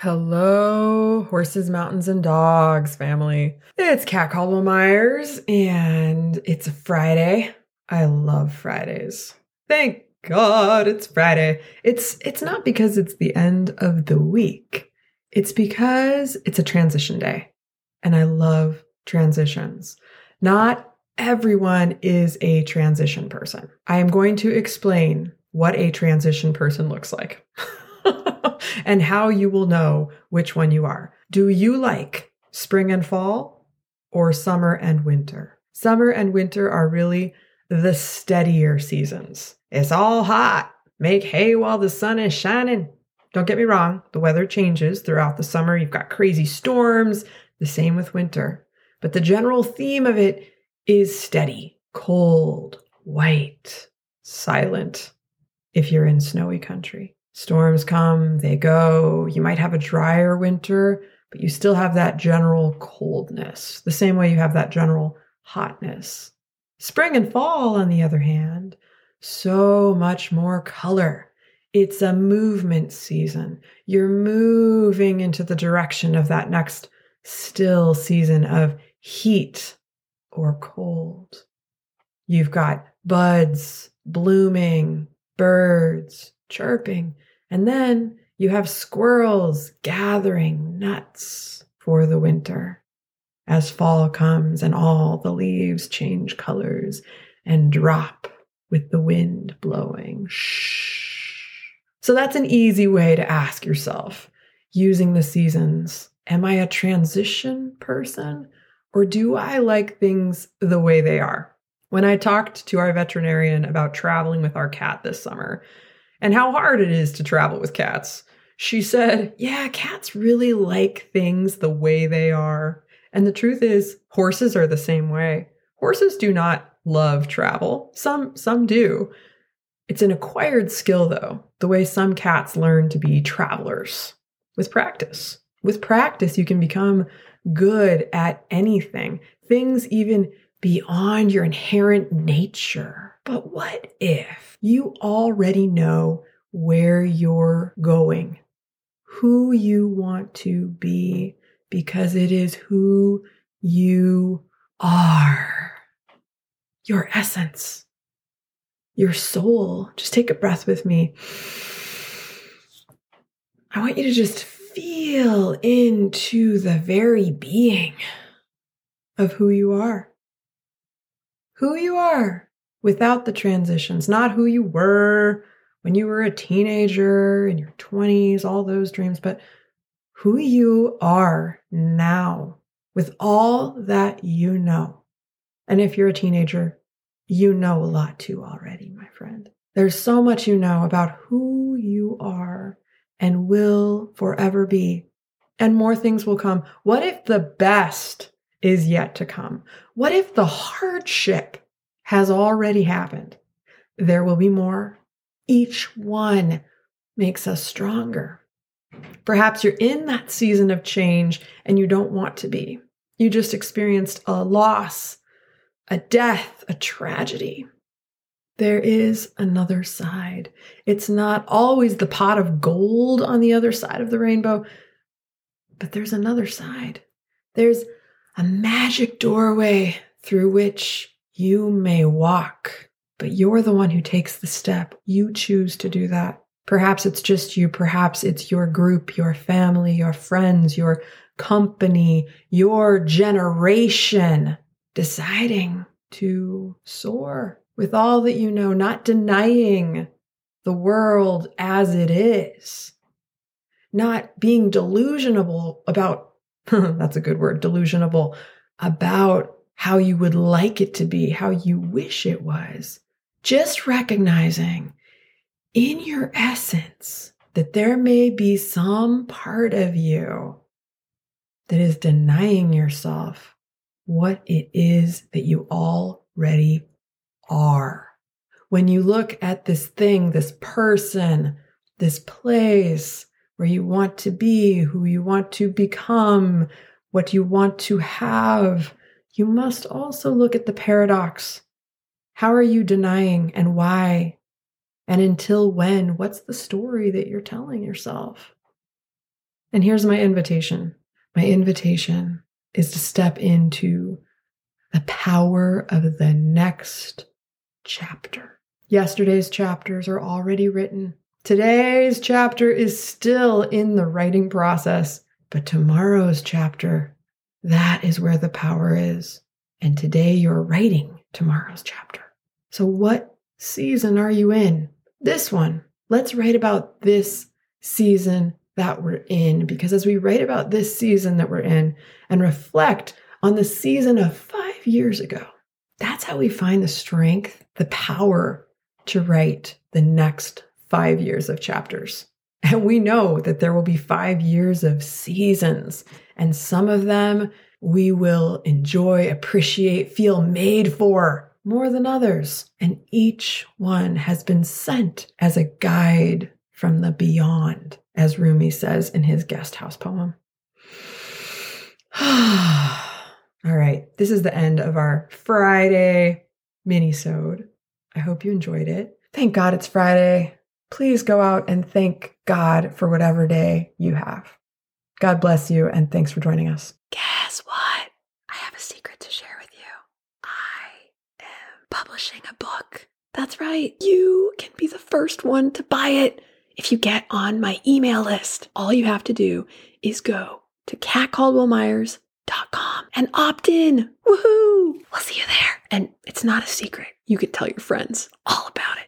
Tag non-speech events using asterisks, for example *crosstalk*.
Hello, horses, mountains, and dogs family. It's Cat Caldwell Myers, and it's a Friday. I love Fridays. Thank God it's Friday. It's it's not because it's the end of the week. It's because it's a transition day. And I love transitions. Not everyone is a transition person. I am going to explain what a transition person looks like. *laughs* *laughs* and how you will know which one you are. Do you like spring and fall or summer and winter? Summer and winter are really the steadier seasons. It's all hot. Make hay while the sun is shining. Don't get me wrong, the weather changes throughout the summer. You've got crazy storms, the same with winter. But the general theme of it is steady, cold, white, silent if you're in snowy country. Storms come, they go. You might have a drier winter, but you still have that general coldness, the same way you have that general hotness. Spring and fall, on the other hand, so much more color. It's a movement season. You're moving into the direction of that next still season of heat or cold. You've got buds blooming, birds chirping, and then you have squirrels gathering nuts for the winter. As fall comes and all the leaves change colors and drop with the wind blowing. Shh. So that's an easy way to ask yourself using the seasons Am I a transition person or do I like things the way they are? When I talked to our veterinarian about traveling with our cat this summer, and how hard it is to travel with cats. She said, Yeah, cats really like things the way they are. And the truth is, horses are the same way. Horses do not love travel. Some some do. It's an acquired skill though, the way some cats learn to be travelers with practice. With practice, you can become good at anything, things even beyond your inherent nature. But what if you already know where you're going, who you want to be, because it is who you are, your essence, your soul? Just take a breath with me. I want you to just feel into the very being of who you are. Who you are without the transitions, not who you were when you were a teenager in your 20s, all those dreams, but who you are now with all that you know. And if you're a teenager, you know a lot too already, my friend. There's so much you know about who you are and will forever be. And more things will come. What if the best is yet to come? What if the hardship has already happened. There will be more. Each one makes us stronger. Perhaps you're in that season of change and you don't want to be. You just experienced a loss, a death, a tragedy. There is another side. It's not always the pot of gold on the other side of the rainbow, but there's another side. There's a magic doorway through which you may walk, but you're the one who takes the step. You choose to do that. Perhaps it's just you. Perhaps it's your group, your family, your friends, your company, your generation deciding to soar with all that you know, not denying the world as it is, not being delusional about, *laughs* that's a good word, delusional about how you would like it to be, how you wish it was. Just recognizing in your essence that there may be some part of you that is denying yourself what it is that you already are. When you look at this thing, this person, this place where you want to be, who you want to become, what you want to have, you must also look at the paradox. How are you denying and why? And until when? What's the story that you're telling yourself? And here's my invitation my invitation is to step into the power of the next chapter. Yesterday's chapters are already written. Today's chapter is still in the writing process, but tomorrow's chapter, that is where the power is. And today you're writing tomorrow's chapter. So, what season are you in? This one. Let's write about this season that we're in, because as we write about this season that we're in and reflect on the season of five years ago, that's how we find the strength, the power to write the next five years of chapters. And we know that there will be five years of seasons, and some of them we will enjoy, appreciate, feel made for more than others. And each one has been sent as a guide from the beyond, as Rumi says in his guest house poem. *sighs* All right, this is the end of our Friday mini-sode. I hope you enjoyed it. Thank God it's Friday. Please go out and thank God for whatever day you have. God bless you and thanks for joining us. Guess what? I have a secret to share with you. I am publishing a book. That's right. You can be the first one to buy it if you get on my email list. All you have to do is go to catcaldwellmyers.com and opt in. Woohoo! We'll see you there. And it's not a secret. You can tell your friends all about it.